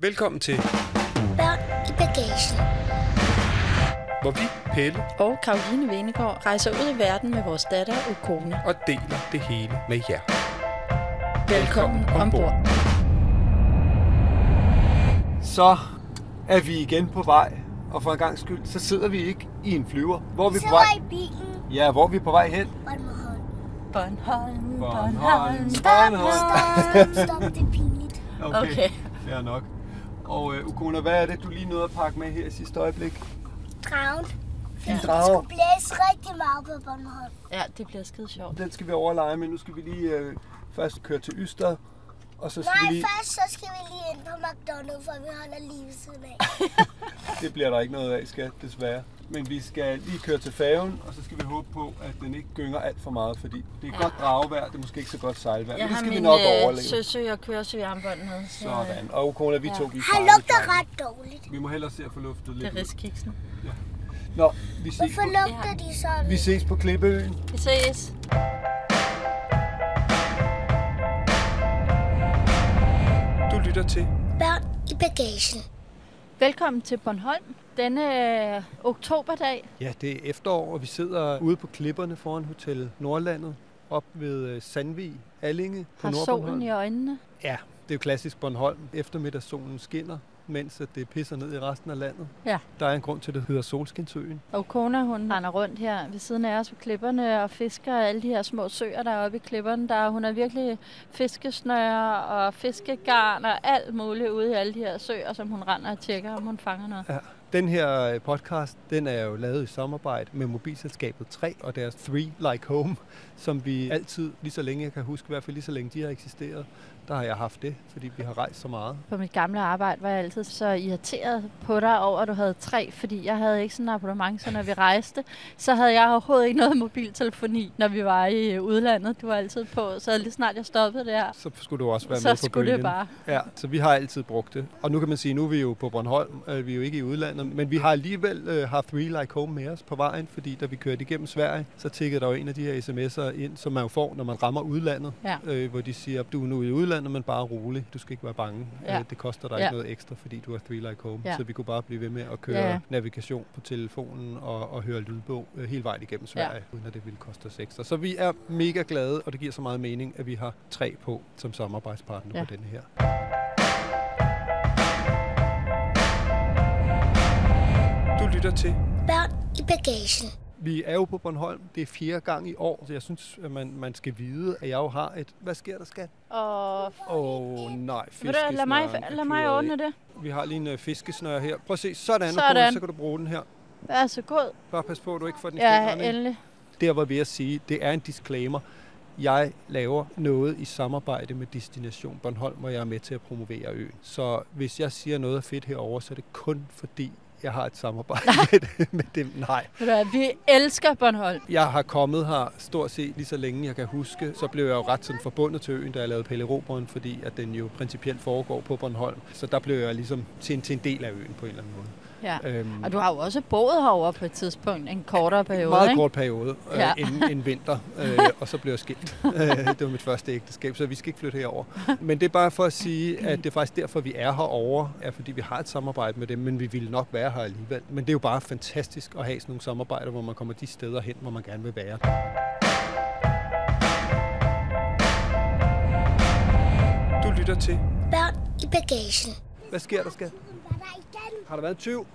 Velkommen til, Børn i bagagen. hvor vi, Pelle, og Karoline Venegård rejser ud i verden med vores datter og kone. og deler det hele med jer. Velkommen ombord. Så er vi igen på vej, og for en gang skyld, så sidder vi ikke i en flyver. Hvor er vi Så på vej? i bilen. Ja, hvor er vi på vej hen? Bornholm. Bornholm, Bornholm. Stop, stop, stop, stop, det er pinligt. Okay. Fair nok. Og uh, Ukona, hvad er det, du lige nåede at pakke med her i sidste øjeblik? Dragen. En Det drage. skulle blæse rigtig meget på Bornholm. Ja, det bliver skide sjovt. Den skal vi overlege, men nu skal vi lige uh, først køre til Yster. Og så skal Nej, vi lige... først så skal vi lige ind på McDonald's, for vi holder lige ved siden af. Det bliver der ikke noget af, skat, desværre. Men vi skal lige køre til færgen, og så skal vi håbe på, at den ikke gynger alt for meget, fordi det er Ja. godt dragevejr, det er måske ikke så godt sejlvejr, Jeg men det skal vi nok øh, overleve. søsø og køresøarmbånd med. Så, Sådan. Og Ukona, vi Ja. to, vi er Han lugter ret dårligt. Vi må hellere se at få luftet Det lidt er ud. riskiksen. Nå, vi ses, Hvorfor på, lugter de sådan? vi ses på Klippeøen. Vi ses. Lytter til Børn i bagagen. Velkommen til Bornholm. Denne øh, oktoberdag. Ja, det er efterår, og vi sidder ude på klipperne foran Hotel Nordlandet, op ved øh, Sandvig, Allinge på Har Nordbornholm. solen i øjnene. Ja, det er jo klassisk Bornholm. Eftermiddagssolen skinner, mens at det pisser ned i resten af landet. Ja. Der er en grund til, at det hedder Solskinsøen. Og Kona, hun render rundt her ved siden af os på klipperne og fisker alle de her små søer, der er oppe i klipperne. Der, hun har virkelig fiskesnøre og fiskegarn og alt muligt ude i alle de her søer, som hun render og tjekker, om hun fanger noget. Ja. Den her øh, podcast, den er jo lavet i samarbejde med mobilselskabet 3 og deres 3 Like Home, som vi altid, lige så længe jeg kan huske, i hvert fald lige så længe de har eksisteret, der har jeg haft det, fordi vi har rejst så meget. På mit gamle arbejde var jeg altid så irriteret på dig over, at du havde tre, fordi jeg havde ikke sådan en abonnement, så når vi rejste, så havde jeg overhovedet ikke noget mobiltelefoni, når vi var i udlandet. Du var altid på, så lige snart jeg stoppede der, Så skulle du også være så med på skulle bølgen. det bare. Ja, så vi har altid brugt det. Og nu kan man sige, nu er vi jo på Bornholm, øh, vi er jo ikke i udlandet, men vi har alligevel øh, haft Three Like Home med os på vejen, fordi da vi kørte igennem Sverige, så tikkede der jo en af de her sms'er ind, som man jo får, når man rammer udlandet, Ja. øh, hvor de siger, at du er nu i udlandet, men bare rolig, du skal ikke være bange. Ja. Øh, det koster dig Ja. ikke noget ekstra, fordi du har Three Like Home. Ja. Så vi kunne bare blive ved med at køre Ja, ja. navigation på telefonen og, og høre lydbog øh, hele vejen igennem Sverige, uden at det ville koste os ekstra. Så vi er mega glade, og det giver så meget mening, at vi har tre på som samarbejdspartner Ja. på denne her. Du lytter til Børn i bagagen. Vi er jo på Bornholm. Det er fjerde gang i år, så jeg synes, at man, man skal vide, at jeg jo har et... Hvad sker der, skat? Og Åh, oh, nej. ved du, lad mig, fiskesnøren lad mig ordne det. Vi har lige en uh, fiskesnør her. Prøv at se. Sådan, Sådan. Så kan du bruge den her. Vær så god. Bare pas på, at du ikke får den i Ja, endelig. Der var ved at sige, det er en disclaimer. Jeg laver noget i samarbejde med Destination Bornholm, hvor jeg er med til at promovere øen. Så hvis jeg siger noget er fedt herover, så er det kun fordi, jeg har et samarbejde med, det, med dem. Nej. Vi elsker Bornholm. Jeg har kommet her stort set lige så længe jeg kan huske. Så blev jeg jo ret sådan forbundet til øen, da jeg lavede Pelle Roberen, fordi at den jo principielt foregår på Bornholm. Så der blev jeg ligesom til en, til en del af øen på en eller anden måde. Ja. Øhm, Og du har jo også boet herovre på et tidspunkt, en kortere periode, meget ikke? kort periode øh, Ja. inden en vinter, øh, og så blev jeg skilt. Øh, det var mit første ægteskab, så vi skal ikke flytte herover. Men det er bare for at sige, at det er faktisk derfor, vi er herovre, er fordi vi har et samarbejde med dem, men vi ville nok være her alligevel. Men det er jo bare fantastisk at have sådan nogle samarbejder, hvor man kommer de steder hen, hvor man gerne vil være. Du lytter til Børn i bagagen. Hvad sker der, skat? Der? Har der været 20?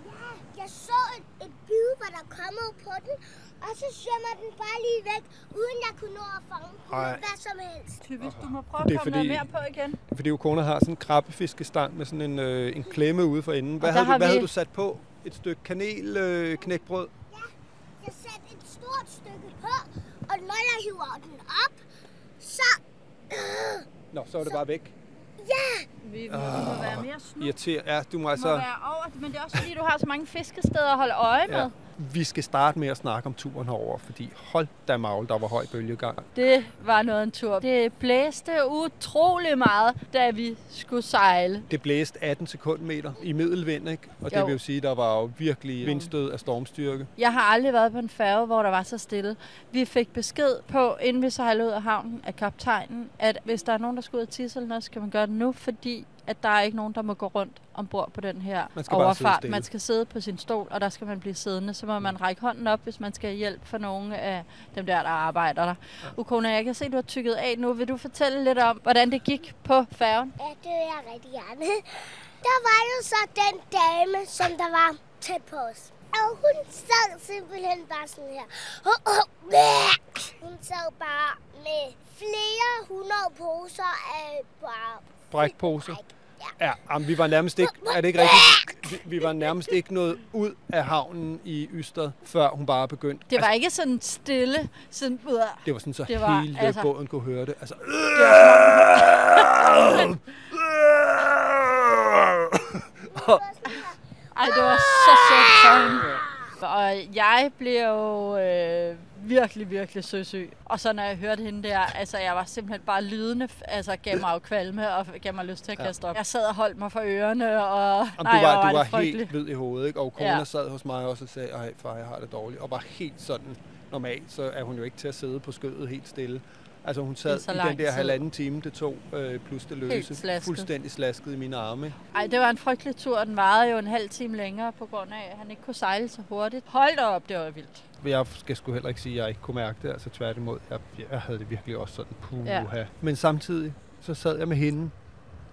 Jeg så et, et bid, hvor der kommer på den, og så svømmer den bare lige væk, uden jeg kunne nå at fange den Ej. hvad som helst. Typisk, du må prøve Det at er komme fordi- noget mere på igen. Fordi Ukona har sådan en krabbefiskestang med sådan en, øh, en klemme ude for enden. Hvad, havde du, hvad vi- havde du sat på? Et stykke kanel øh, knækbrød? Jeg satte et stort stykke på, og når jeg hiver den op, så... Øh, Nå, så var det bare væk. Vi, vi, vi må være mere snu. Irriterer. Ja, du må må altså... være over, men det er også fordi, du har så mange fiskesteder at holde øje med. Ja. Vi skal starte med at snakke om turen herover, fordi hold da magle, der var høj bølgegang. Det var noget en tur. Det blæste utrolig meget, da vi skulle sejle. Det blæste 18 sekundmeter i middelvind, ikke? Og det Jo. vil jo sige, der var jo virkelig vindstød af stormstyrke. Jeg har aldrig været på en færge, hvor der var så stille. Vi fik besked på, inden vi sejlede ud af havnen, af kaptajnen, at hvis der er nogen, der skal ud og tisse eller noget, så skal man gøre det nu, fordi at der er ikke nogen, der må gå rundt ombord på den her Man skal overfart. Man skal sidde på sin stol, og der skal man blive siddende. Så må man række hånden op, hvis man skal have hjælp for nogle af dem der, der arbejder der. Ja. Ukona, jeg kan se, at du har tykket af nu. Vil du fortælle lidt om, hvordan det gik på færgen? Ja, det vil jeg rigtig gerne. Der var jo så den dame, som der var tæt på os. Og hun sad simpelthen bare sådan her. Hun sad bare med flere hundrede poser af bare Brækposer. bræk. Ja. Ja, jamen, vi var nærmest ikke, er det ikke rigtigt? Vi- Vi var nærmest ikke nået ud af havnen i Ystad, før hun bare begyndte. Det var ikke sådan stille, sådan af... det var sådan, så det var, hele altså- båden kunne høre det. Altså, Ej, det var så sødt for hende. Og jeg blev jo øh, virkelig, virkelig søsyg. Og så når jeg hørte hende der, altså jeg var simpelthen bare lydende, altså gav mig jo kvalme og gav mig lyst til at kaste op. Jeg sad og holdt mig for ørerne, og Jamen, nej, du hvor var, du var helt hvid i hovedet, ikke? Og kona Ja. sad hos mig også og sagde, ej far, jeg har det dårligt. Og var helt sådan, normalt, så er hun jo ikke til at sidde på skødet helt stille. Altså hun sad så i den der tid. halvanden time, det tog, øh, plus det løse, slasket. fuldstændig slasket i mine arme. ikke? Ej, det var en frygtelig tur. Den varede jo en halv time længere, på grund af, at han ikke kunne sejle så hurtigt. Hold da op, det var vildt. Jeg skal sgu heller ikke sige, at jeg ikke kunne mærke det. Altså tværtimod, jeg, jeg havde det virkelig også sådan, puha. Ja. Men samtidig, så sad jeg med hende,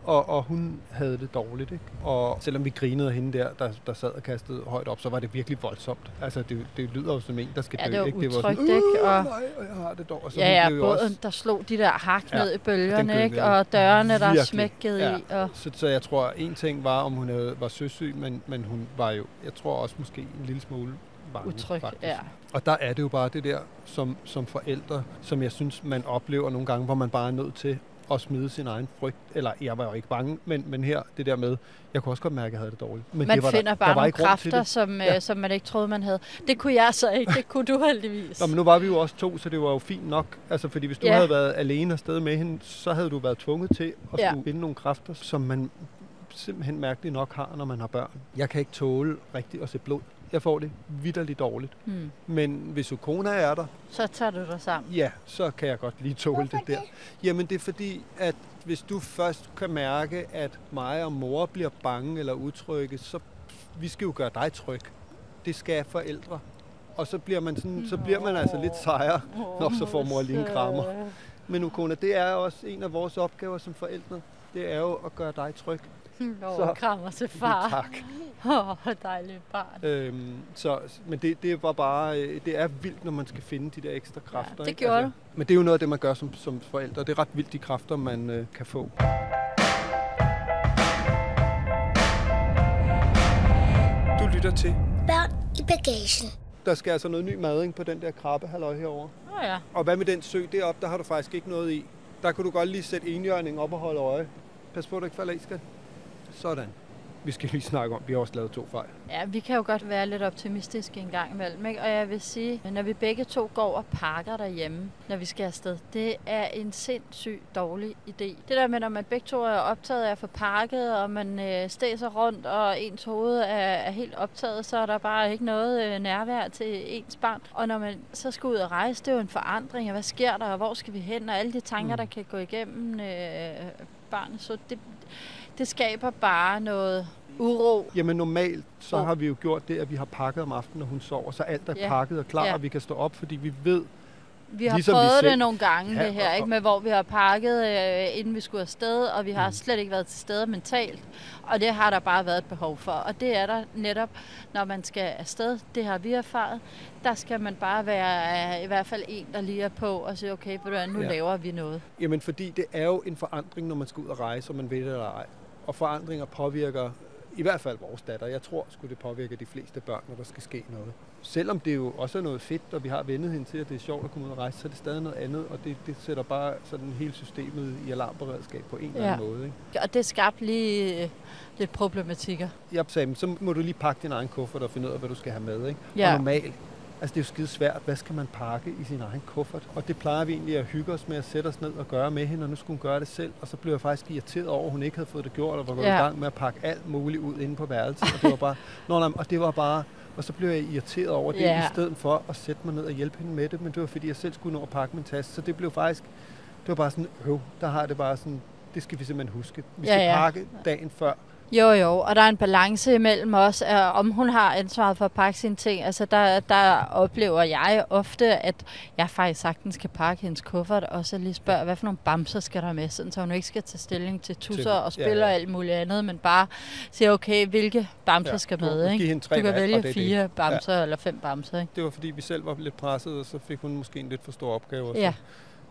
og, og hun havde det dårligt. Ikke? Og selvom vi grinede af hende der, der, der sad og kastede højt op, så var det virkelig voldsomt. Altså, det, det lyder jo som en, der skal Ja, dø. det var ikke? utrygt, sådan, ikke? Og- "Åh, nej, jeg har det dårligt. Og så Ja, ja, båden, også- der slog de der hak Ja, ned i bølgerne, ikke? Og dørene, der Virkelig. smækkede Ja. i. Og Så, så jeg tror, en ting var, om hun havde, var søsyg, men, men hun var jo, jeg tror også måske en lille smule bange, utryg, faktisk. ja. Og der er det jo bare det der, som, som forældre, som jeg synes, man oplever nogle gange, hvor man bare er nødt til at smide sin egen frygt. Eller jeg var jo ikke bange, men, men her, det der med, jeg kunne også godt mærke, at jeg havde det dårligt. Men Man det var finder der, bare der var nogle kræfter, som, Ja. ja. som man ikke troede, man havde. Det kunne jeg så ikke. Det kunne du heldigvis. Nå, men nu var vi jo også to, så det var jo fint nok. Altså, fordi hvis du ja. havde været alene afsted med hende, så havde du været tvunget til at Ja. skulle finde nogle kræfter, som man simpelthen mærkeligt nok har, når man har børn. Jeg kan ikke tåle rigtigt at se blod. Jeg får det vidderligt dårligt. Hmm. Men hvis Ukona er der, Så tager du dig sammen. ja, så kan jeg godt lige tåle Hvorfor det der. Jamen det er fordi, at hvis du først kan mærke, at mig og mor bliver bange eller utrygge, så vi skal jo gøre dig tryg. Det skal forældre. Og så bliver man, sådan, så bliver man altså lidt sejere, når så får mor lige en krammer. Men Ukona, det er også en af vores opgaver som forældre. Det er jo at gøre dig tryg. Nå, Så- krammer til far. Tak. Åh, oh, dejligt barn. Øhm, så, men det, det var bare, øh, det er vildt, når man skal finde de der ekstra kræfter. det ikke? gjorde du. Men det er jo noget af det, man gør som, som forældre. Det er ret vildt, de kræfter, man øh, kan få. Du lytter til Børn i bagagen. Der skal altså noget ny mading på den der krabbe halløj herovre. Oh, ja. Og hvad med den sø deroppe, der har du faktisk ikke noget i. Der kunne du godt lige sætte enhjørning op og holde øje. Pas på, at du ikke falder i, skat. Sådan. Vi skal lige snakke om, vi har også lavet to fejl. Ja, vi kan jo godt være lidt optimistiske en gang imellem, ikke? Og jeg vil sige, når vi begge to går og pakker derhjemme, når vi skal afsted, det er en sindssygt dårlig idé. Det der med, når man begge to er optaget af at få pakket, og man øh, stæser rundt, og ens hoved er, er helt optaget, så er der bare ikke noget øh, nærvær til ens barn. Og når man så skal ud og rejse, det er jo en forandring, og hvad sker der, og hvor skal vi hen, og alle de tanker, Mm. der kan gå igennem øh, barnet, så det, det skaber bare noget uro. Jamen normalt, så har vi jo gjort det, at vi har pakket om aftenen, når hun sover. Så alt er Ja. pakket og klar, Ja. og vi kan stå op, fordi vi ved, Vi har Ligesom ligesom vi prøvet selv- det nogle gange, Ja, det her, ikke? Med, hvor vi har pakket, øh, inden vi skulle afsted, og vi har Mm. slet ikke været til stede mentalt. Og det har der bare været et behov for. Og det er der netop, når man skal afsted. Det har vi erfaret. Der skal man bare være øh, i hvert fald en, der lige er på og sige, okay, hvad, nu Ja. laver vi noget. Jamen, fordi det er jo en forandring, når man skal ud og rejse, og man ved det eller ej. Og forandringer påvirker I hvert fald vores datter. Jeg tror, skulle det påvirke de fleste børn, når der skal ske noget. Selvom det jo også er noget fedt, og vi har vendet hende til, at det er sjovt at komme ud og rejse, så er det stadig noget andet, og det, det sætter bare sådan hele systemet i alarmberedskab på en eller anden måde. Ikke? Og det skabte lige øh, lidt problematikker. Jeg sagde, så må du lige pakke din egen kuffert og finde ud af, hvad du skal have med. Ikke? Ja. Og normalt, altså det er jo skide svært, hvad skal man pakke i sin egen kuffert? Og det plejer vi egentlig at hygge os med at sætte os ned og gøre med hende, og nu skulle hun gøre det selv. Og så blev jeg faktisk irriteret over, at hun ikke havde fået det gjort, og var gået Ja. i gang med at pakke alt muligt ud inde på værelset. Og det var bare, Nå, nej, og det var bare, og så blev jeg irriteret over det, Ja. i stedet for at sætte mig ned og hjælpe hende med det. Men det var fordi, jeg selv skulle nå at pakke min taske. Så det blev faktisk, det var bare sådan, øv, der har det bare sådan, det skal vi simpelthen huske. Vi Ja, skal ja. pakke dagen før. Jo, jo, og der er en balance imellem også, om hun har ansvaret for at pakke sine ting. Altså, der, der oplever jeg ofte, at jeg faktisk sagtens kan pakke hendes kuffert, og så lige spørge, hvad for nogle bamser skal der med, sådan, så hun ikke skal tage stilling til tusser og spiller ja, ja, ja. ja. alt muligt andet, men bare siger, okay, hvilke bamser Ja, ja, skal med, ikke? Du kan og vælge det fire det. bamser ja. eller fem bamser, ikke? Det var fordi, vi selv var lidt presset, og så fik hun måske en lidt for stor opgave. og så- Ja.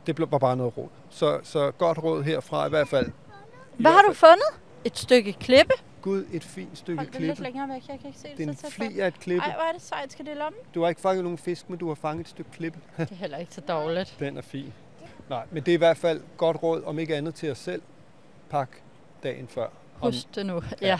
Det blev var bare noget råd. Så, så godt råd herfra i hvert fald. Hvad har du fundet? Et stykke klippe? Gud, et fint stykke Hold det lidt klippe. længere væk, jeg kan ikke se det Det er en så tæt på. fli af et klippe. Ej, hvor er det sejt, skal det i lommen? Du har ikke fanget nogen fisk, men du har fanget et stykke klippe. Det er heller ikke så dårligt. Den er fin. Nej, men det er i hvert fald godt råd, om ikke andet til os selv. Pak dagen før. Husk det nu. Ja.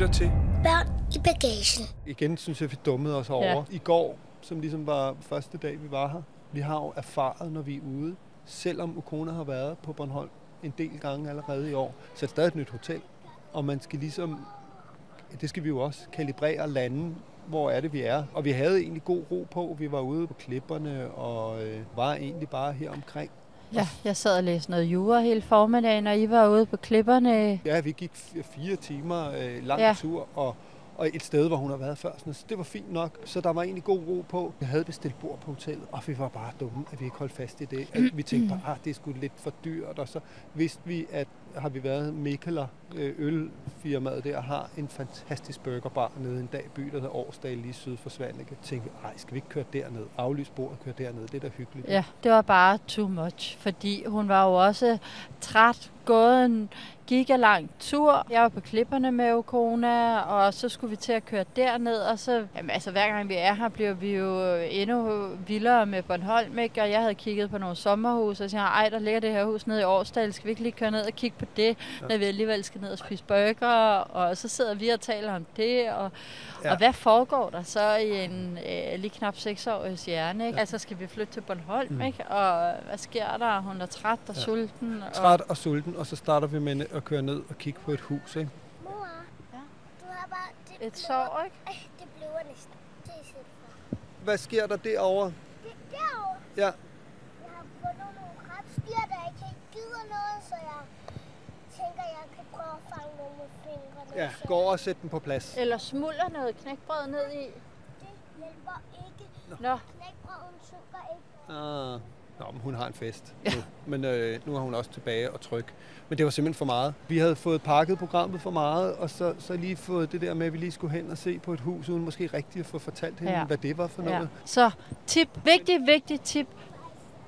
lytter til Børn i bagagen. Igen synes jeg, vi dummede os over. Ja. I går, som ligesom var første dag, vi var her. Vi har jo erfaret, når vi er ude, selvom Ukona har været på Bornholm en del gange allerede i år, så er det stadig et nyt hotel. Og man skal ligesom, det skal vi jo også kalibrere lande, hvor er det, vi er. Og vi havde egentlig god ro på. Vi var ude på klipperne og øh, var egentlig bare her omkring. Ja, jeg sad og læste noget jura hele formiddagen, og I var ude på klipperne. Ja, vi gik fire timer øh, lang. Ja. tur, og, og et sted, hvor hun har været før. Sådan, så det var fint nok, så der var egentlig god ro på. Vi havde bestilt bord på hotellet, og vi var bare dumme, at vi ikke holdt fast i det. At vi tænkte bare, at det skulle lidt for dyrt, og så vidste vi, at har vi været Mikkeler, øh, ølfirmaet der, har en fantastisk burgerbar nede i en dag i byen, der hedder Årsdal, lige syd for Svanike. Tænkte ej, skal vi ikke køre derned? Aflys bordet køre derned, det er da hyggeligt. Ja, det var bare too much, fordi hun var jo også træt, gået en gigalang tur. Jeg var på klipperne med Okona, og så skulle vi til at køre derned, og så, jamen, altså hver gang vi er her, bliver vi jo endnu vildere med Bornholm, ikke? og jeg havde kigget på nogle sommerhus, og siger, ej, der ligger det her hus nede i Årsdal, skal vi ikke lige køre ned og kigge på det, ja. når vi alligevel skal ned og spise burger, og så sidder vi og taler om det, og, Ja. og hvad foregår der så i en øh, lige knap seksårigs hjerne? Ikke? Ja. Altså skal vi flytte til Bornholm, mm. ikke? og hvad sker der? Hun er træt og ja. sulten. Og, Træt og sulten, og så starter vi med at køre ned og kigge på et hus, ikke? Mor, Ja. du har bare... Det Et sår, ikke? Det bliver næsten. Det er simpelthen. Hvad sker der derovre? Det derovre. Ja, Jeg har fundet nogle krebsdyr, der ikke gider noget, så jeg tænker, jeg kan prøve at fange nogle med fingrene. ja. gå over og sæt den på plads. Eller smuldrer noget knækbrød ned i. Det hjælper ikke. Nå, Knækbrøden synker ikke. Ah. Nå, men hun har en fest nu. Men øh, nu er hun også tilbage og tryg. Men det var simpelthen for meget. Vi havde fået pakket programmet for meget, og så, så lige fået det der med, at vi lige skulle hen og se på et hus, uden måske rigtig at få fortalt hende, Ja. hvad det var for ja. noget. Så tip, vigtig, vigtig tip.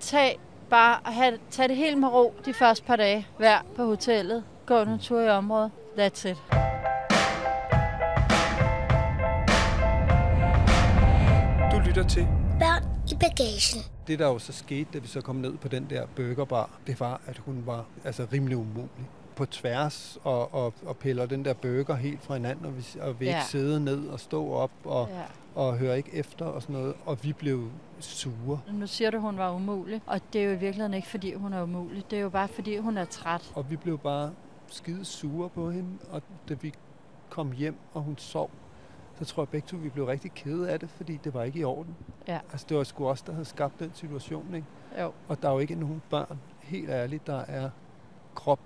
Tag bare, have, tag det helt med ro de første par dage. Vær på hotellet. Gå en tur i området. That's it. Du lytter til i bagagen. Det, der jo så skete, da vi så kom ned på den der burgerbar, det var, at hun var altså rimelig umulig på tværs og, og, og piller den der burger helt fra hinanden, og vi, og vi Ja. ikke sidde ned og stå op og, Ja. og høre ikke efter og sådan noget. Og vi blev sure. Nu siger du, hun var umulig, og det er jo i virkeligheden ikke, fordi hun er umulig. Det er jo bare, fordi hun er træt. Og vi blev bare skide sure på hende, og da vi kom hjem, og hun sov, så tror jeg begge to, vi blev rigtig kede af det, fordi det var ikke i orden. Ja. Altså, det var sgu os, der havde skabt den situation, ikke? Jo. Og der er jo ikke nogen børn, helt ærligt, der er krop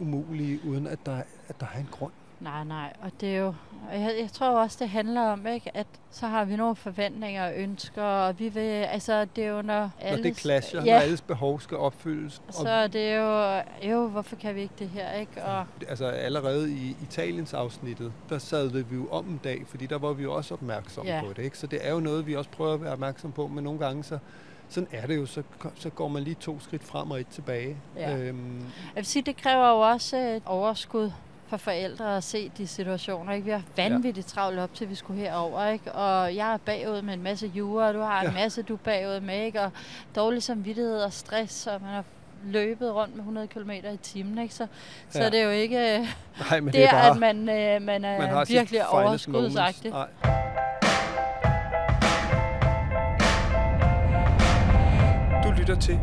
umulige, uden at der, at der er en grund. Nej, nej, og det er jo, og jeg, jeg tror også, det handler om, ikke, at så har vi nogle forventninger og ønsker, og vi vil, altså det er jo når Når alles, det clasher, ja, når alles behov skal opfyldes. så er det jo, jo, hvorfor kan vi ikke det her, ikke? Og altså allerede i Italiens afsnittet, der sad vi jo om en dag, fordi der var vi jo også opmærksomme Ja. på det. Ikke? Så det er jo noget, vi også prøver at være opmærksom på, men nogle gange så, sådan er det jo, så, så går man lige to skridt frem og et tilbage. Ja. Øhm, jeg vil sige, det kræver jo også et overskud for forældre at se de situationer. Ikke? Vi har vanvittigt travlt op til, vi skulle herover, ikke? Og jeg er bagud med en masse jure, og du har en Ja. masse, du er bagud med, ikke? Og dårlig samvittighed og stress, og man har løbet rundt med 100 km i timen, ikke? Så, så Ja. er det jo ikke nej, men det, det er bare, at man, øh, man er man har virkelig overskudsagtig. Nej. Du lytter til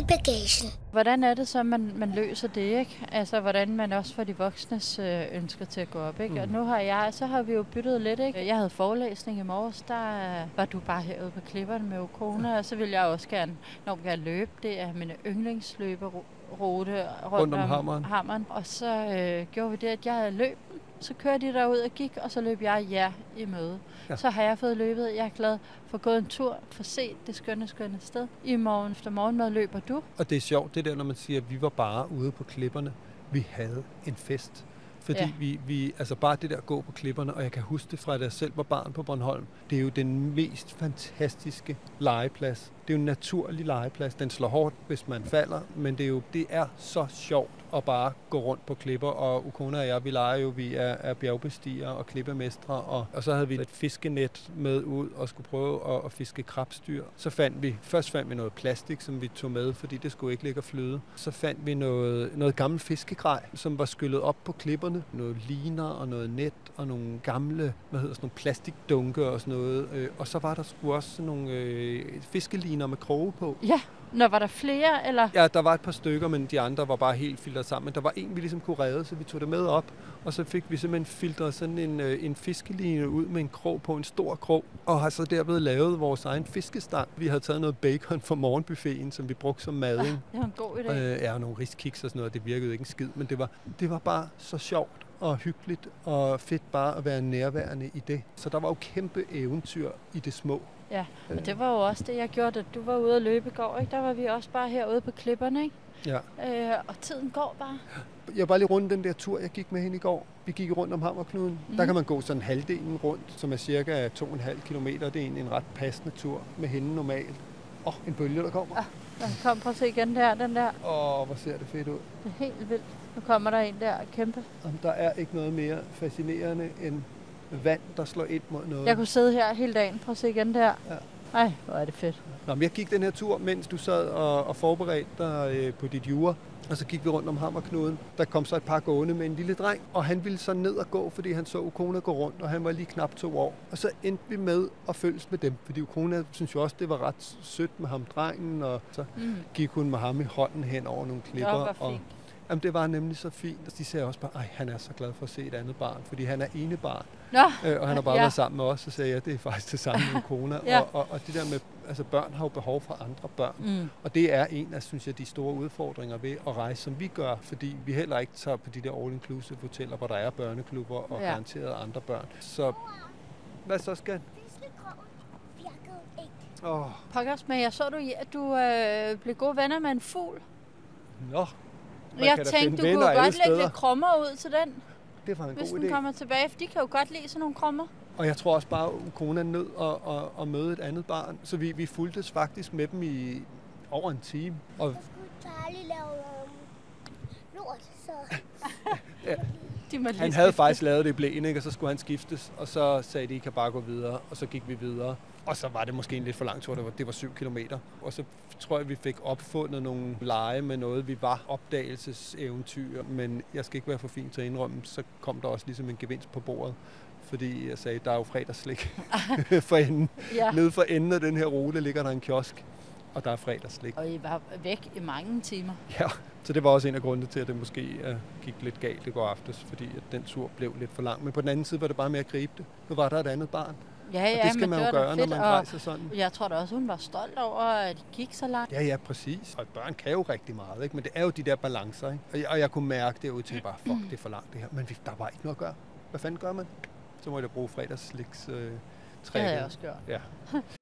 i bagagen. Hvordan er det så, man, man løser det, ikke? Altså, hvordan man også får de voksnes øh, ønsker til at gå op, ikke? Mm. Og nu har jeg, så har vi jo byttet lidt, ikke? Jeg havde forelæsning i morges, der øh, var du bare herude på klipperne med Okona, og så vil jeg også gerne, enormt gerne løbe. Det er min yndlingsløberute rundt, Rundt om hammeren. hammeren. Og så øh, gjorde vi det, at jeg løb. Så kørte de derud og gik, og så løb jeg jer i møde. Ja. Så har jeg fået løbet. Jeg er glad for at gå en tur, for set det skønne, skønne sted. I morgen efter morgenmad løber du. Og det er sjovt, det der, når man siger, at vi var bare ude på klipperne. Vi havde en fest. Fordi. Ja. vi, vi, altså bare det der at gå på klipperne, og jeg kan huske det fra, da jeg selv var barn på Bornholm, det er jo den mest fantastiske legeplads. Det er jo en naturlig legeplads. Den slår hårdt, hvis man falder, men det er jo det er så sjovt at bare gå rundt på klipper, og Ukona og jeg, vi leger jo, vi er, er bjergbestigere og klippemestre, og, og så havde vi et fiskenet med ud og skulle prøve at, at fiske krabstyr. Så fandt vi, først fandt vi noget plastik, som vi tog med, fordi det skulle ikke ligge og flyde. Så fandt vi noget, noget gammel fiskegrej, som var skyllet op på klipperne. Noget liner og noget net og nogle gamle, hvad hedder sådan nogle plastikdunke og sådan noget. Øh, og så var der sgu også nogle øh, fiskeliner med kroge på. Ja, når var der flere, eller? Ja, der var et par stykker, men de andre var bare helt filtret sammen. Men der var en, vi ligesom kunne redde, så vi tog det med op. Og så fik vi simpelthen filtret sådan en, øh, en fiskeline ud med en krog på, en stor krog. Og har så derved lavet vores egen fiskestang. Vi havde taget noget bacon fra morgenbuffeten, som vi brugte som mading. Det var en god idé. Øh, ja, og nogle riskiks og sådan noget. Det virkede ikke en skid, men det var, det var bare så sjovt og hyggeligt og fedt bare at være nærværende i det. Så der var jo kæmpe eventyr i det små. Ja, og det var jo også det, jeg gjorde, da du var ude at løbe i går. Ikke? Der var vi også bare herude på klipperne, ikke? Ja. Øh, og tiden går bare. Jeg var bare lige rundt den der tur, jeg gik med hende i går. Vi gik rundt om Hammerknuden. Mm. Der kan man gå sådan halvdelen rundt, som er cirka 2,5 km. Det er egentlig en ret passende tur med hende normalt. Åh, oh, en bølge, der kommer. Ah. Og kom, prøv at se igen der, den der. Åh, oh, hvor ser det fedt ud. Det er helt vildt. Nu kommer der en der kæmpe. Jamen, der er ikke noget mere fascinerende end vand, der slår ind mod noget. Jeg kunne sidde her hele dagen. Prøv at se igen der. Ja. Ej, hvor er det fedt. Nå, men jeg gik den her tur, mens du sad og, og forberedte dig øh, på dit jure. Og så gik vi rundt om Hammerknuden. Der kom så et par gående med en lille dreng, og han ville så ned og gå, fordi han så Ukona gå rundt, og han var lige knap to år. Og så endte vi med at følges med dem, fordi Ukona synes jo også, det var ret sødt med ham, drengen, og så Mm. gik hun med ham i hånden hen over nogle klipper. Var og. Jamen, det var nemlig så fint. Og de sagde også bare, at han er så glad for at se et andet barn, fordi han er ene barn. Nå, Øh, og han har bare Ja. været sammen med os, så sagde jeg, det er faktisk det samme med kona. Ja. og, og, og det der med, altså børn har jo behov for andre børn. Mm. Og det er en af, synes jeg, de store udfordringer ved at rejse, som vi gør, fordi vi heller ikke tager på de der all-inclusive hoteller, hvor der er børneklubber og Ja. ja. garanteret andre børn. Så hvad så skal? Åh, Pokkers, men jeg så du, at du øh, blev gode venner med en fugl. nå, Man jeg tænkte, du kunne godt lægge lidt krummer ud til den, det var en hvis god den idé. kommer tilbage. For de kan jo godt lide sådan nogle krummer. Og jeg tror også bare, at kona er nødt at, at, at møde et andet barn. Så vi, vi fuldtes faktisk med dem i over en time. Og Så skulle Charlie lave øhm, lort, så... Ja. De må lige Han havde skifte. faktisk lavet det i blæen, ikke? og så skulle han skiftes, og så sagde de, I kan bare gå videre, og så gik vi videre. Og så var det måske en lidt for lang tur, det var, det var 7 kilometer. Og så tror jeg, vi fik opfundet nogle lege med noget, vi var opdagelseseventyr, men jeg skal ikke være for fin til at indrømme, så kom der også ligesom en gevinst på bordet. Fordi jeg sagde, der er jo fredagsslik for enden. Ja. Nede for enden af den her rute ligger der en kiosk, og der er fredagsslik. Og I var væk i mange timer. Ja, så det var også en af grundene til, at det måske uh, gik lidt galt i går aftes, fordi at den tur blev lidt for lang. Men på den anden side var det bare med at gribe det. Nu var der et andet barn, Ja, og ja, det skal men man jo det da gøre, når fedt, man og rejser sådan. Jeg tror da også, hun var stolt over, at de gik så langt. Ja, ja, præcis. Og børn kan jo rigtig meget, ikke? men det er jo de der balancer. Ikke? Og, jeg, og jeg kunne mærke det ud til bare, fuck, det er for langt det her. Men vi, der var ikke noget at gøre. Hvad fanden gør man? Så må jeg da bruge fredagssliks øh, Det havde jeg også gjort. Ja.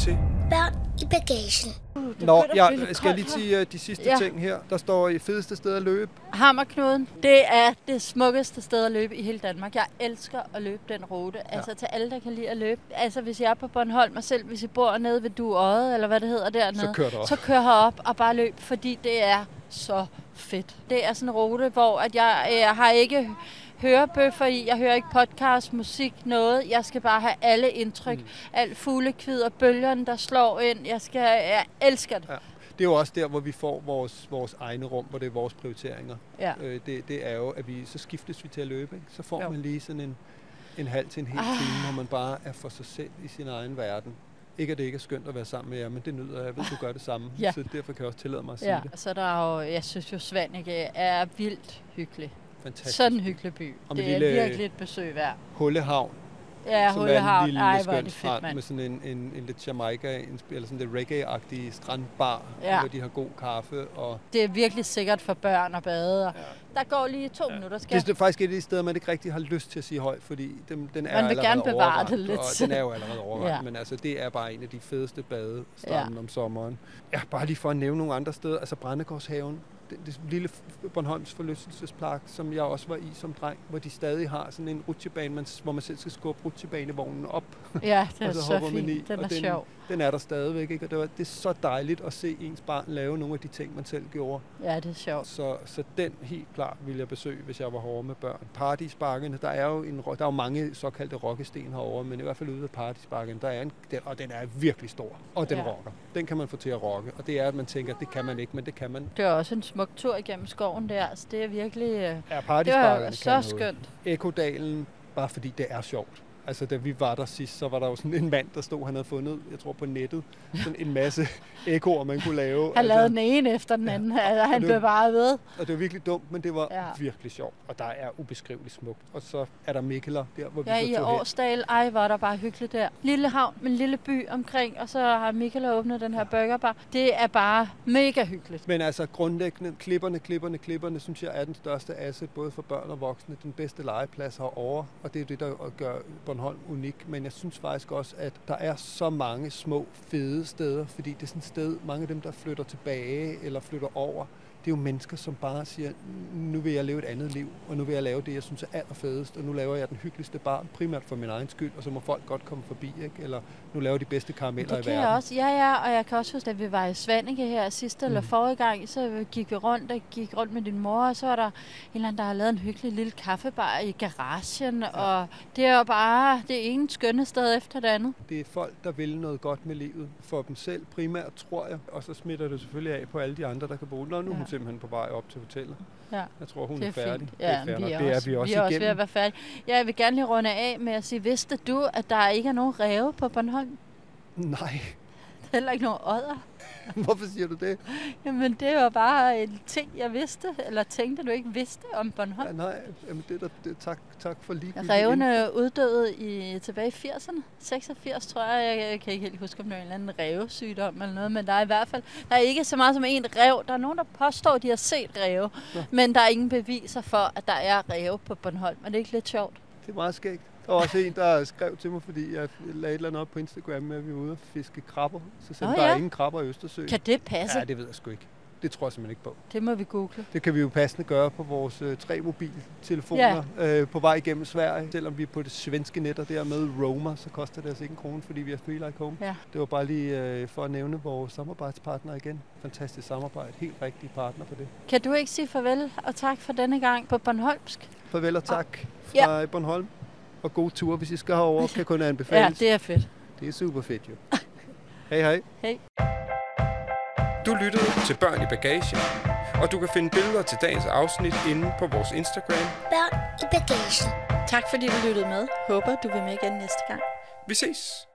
til Børn i bagagen. Nå, at blive jeg skal jeg lige sige uh, de sidste Ja. ting her. Der står i fedeste sted at løbe. Hammerknuden, det er det smukkeste sted at løbe i hele Danmark. Jeg elsker at løbe den rute. Ja. Altså til alle, der kan lide at løbe. Altså hvis jeg er på Bornholm, og selv hvis I bor nede ved Duøjet, eller hvad det hedder dernede, Så kør derop. så kør herop og bare løb, fordi det er så fedt. Det er sådan en rute, hvor at jeg, jeg har ikke hørebøffer i, jeg hører ikke podcast, musik, noget. Jeg skal bare have alle indtryk. Mm. Alt fuglekvid og bølgerne, der slår ind. Jeg, skal, jeg elsker det. Ja. Det er jo også der, hvor vi får vores, vores egne rum, hvor det er vores prioriteringer. Ja. Øh, det, det er jo, at vi så skiftes vi til at løbe. Ikke? Så får Jo. man lige sådan en, en halv til en hel Ah. time, hvor man bare er for sig selv i sin egen verden. Ikke at det ikke er skønt at være sammen med jer, men det nyder jeg. Jeg ved, du gør det samme. Ja. Så derfor kan jeg også tillade mig at sige Ja, det. så der er jo, jeg synes jo, Svanike er vildt hyggelig. Fantastisk. Sådan en hyggelig by. Og det med er lille- virkelig et besøg værd. Hullehavn, Ja, som er en Hullehavn. lille Ej, hvor er det fedt, mand. med sådan en, en, en lidt Jamaica, en, eller sådan lidt reggae-agtig strandbar, Ja. hvor de har god kaffe. Og Det er virkelig sikkert for børn at bade. Og Der går lige to minutter, skal det er faktisk et af de steder, man ikke rigtig har lyst til at sige højt, fordi den, den er Man vil allerede gerne bevare det lidt. Og den er jo allerede overrendt, Ja. ja. men altså, det er bare en af de fedeste badestrande ja. om sommeren. Ja, bare lige for at nævne nogle andre steder, altså Brændegårdshaven, det, det lille Bornholms forlystelsespark, som jeg også var i som dreng, hvor de stadig har sådan en rutsjebane, man, hvor man selv skal skubbe rutsjebanevognen op, Ja, det er så, så fint. i. Den er den, sjov. Den er der stadigvæk, ikke? og det, var, det er så dejligt at se ens barn lave nogle af de ting, man selv gjorde. Ja, det er sjovt. Så, så den helt klart vil jeg besøge, hvis jeg var hårde med børn. Paradisbakkene, der er jo, en, der er jo mange såkaldte rokkesten herovre, men i hvert fald ude ved Paradisbakken, der er en, den, og den er virkelig stor, og den Ja. rocker. Den kan man få til at rocke, og det er, at man tænker, det kan man ikke, men det kan man. Det er også en smuk tur igennem skoven der. Altså, det er virkelig... øh, Ja, Det Paradisbakkerne var så skønt. Ekodalen, bare fordi det er sjovt. Altså, da vi var der sidst, så var der jo sådan en mand, der stod, han havde fundet, jeg tror på nettet, sådan en masse ekoer, man kunne lave. Han altså, lavede den ene efter den anden. Altså, han blev bare ved. Og det var virkelig dumt, men det var Ja. ja. virkelig sjovt. Og der er ubeskriveligt smukt. Og så er der Mikkeler, der hvor Ja, vi i så tog hen. Årsdal. Ej, var der bare hyggeligt der. Lille havn med en lille by omkring, og så har Michael åbnet den her burgerbar. Det er bare mega hyggeligt. Men altså grundlæggende, klipperne, klipperne, klipperne, synes jeg er den største asset, både for børn og voksne. Den bedste legeplads herovre, og det er det, der gør Bornholm unik. Men jeg synes faktisk også, at der er så mange små, fede steder, fordi det er sådan et sted, mange af dem, der flytter tilbage eller flytter over, det er jo mennesker, som bare siger, nu vil jeg leve et andet liv, og nu vil jeg lave det, jeg synes er allerfedest, og nu laver jeg den hyggeligste bar, primært for min egen skyld, og så må folk godt komme forbi, ikke? eller nu laver de bedste karameller Det i kan verden. jeg også. Ja, ja, og jeg kan også huske, at vi var i Svanike her sidste mm. eller forrige gang, så gik vi rundt og gik rundt med din mor, og så var der en eller anden, der har lavet en hyggelig lille kaffebar i garagen, ja. og det er jo bare det ene skønne sted efter det andet. Det er folk, der vil noget godt med livet for dem selv primært, tror jeg. Og så smitter det selvfølgelig af på alle de andre, der kan bo. Nå, nu Ja. Simpelthen på vej op til hotellet. Ja. Jeg tror, hun det er, færdig. Fint. det er fair vi er, det også, er vi også vi er også ved at være færdige. Ja, jeg vil gerne lige runde af med at sige, vidste du, at der ikke er nogen ræve på Bornholm? Nej, heller ikke nogen odder. Hvorfor siger du det? Jamen, det var bare en ting, jeg vidste, eller tænkte, du ikke vidste om Ja, Bornholm. nej, jamen det er da, det, tak, tak for lige. Revene uddøde i, tilbage i 80'erne. 86, tror jeg. jeg. Jeg kan ikke helt huske, om det var en eller anden revsygdom eller noget, men der er i hvert fald der er ikke så meget som en rev. Der er nogen, der påstår, at de har set ræve, Nå. men der er ingen beviser for, at der er ræve på Bornholm. Er det ikke lidt sjovt? Det er meget skægt. Der var også en, der skrev til mig, fordi jeg lagde et eller andet op på Instagram med, at vi var ude og fiske krabber. Så sagde Nå der er ja. ingen krabber i Østersøen. Kan det passe? Ja, det ved jeg sgu ikke. Det tror jeg simpelthen ikke på. Det må vi google. Det kan vi jo passende gøre på vores øh, tre mobiltelefoner øh, på vej igennem Sverige. Selvom vi er på det svenske net og dermed roamer, så koster det altså ikke en krone, fordi vi er free like home. Ja. Det var bare lige øh, for at nævne vores samarbejdspartner igen. Fantastisk samarbejde. Helt rigtig partner på det. Kan du ikke sige farvel og tak for denne gang på Bornholmsk? Farvel og tak Ja. fra Bornholm. Og god tur, hvis I skal herover, kan kun Ja, anbefales. det er fedt. det er super fedt jo. hej hej. Hej. Du lyttede til Børn i Bagagen, og du kan finde billeder til dagens afsnit inde på vores Instagram. Børn i bagagen. Tak fordi du lyttede med. Håber, du vil med igen næste gang. Vi ses!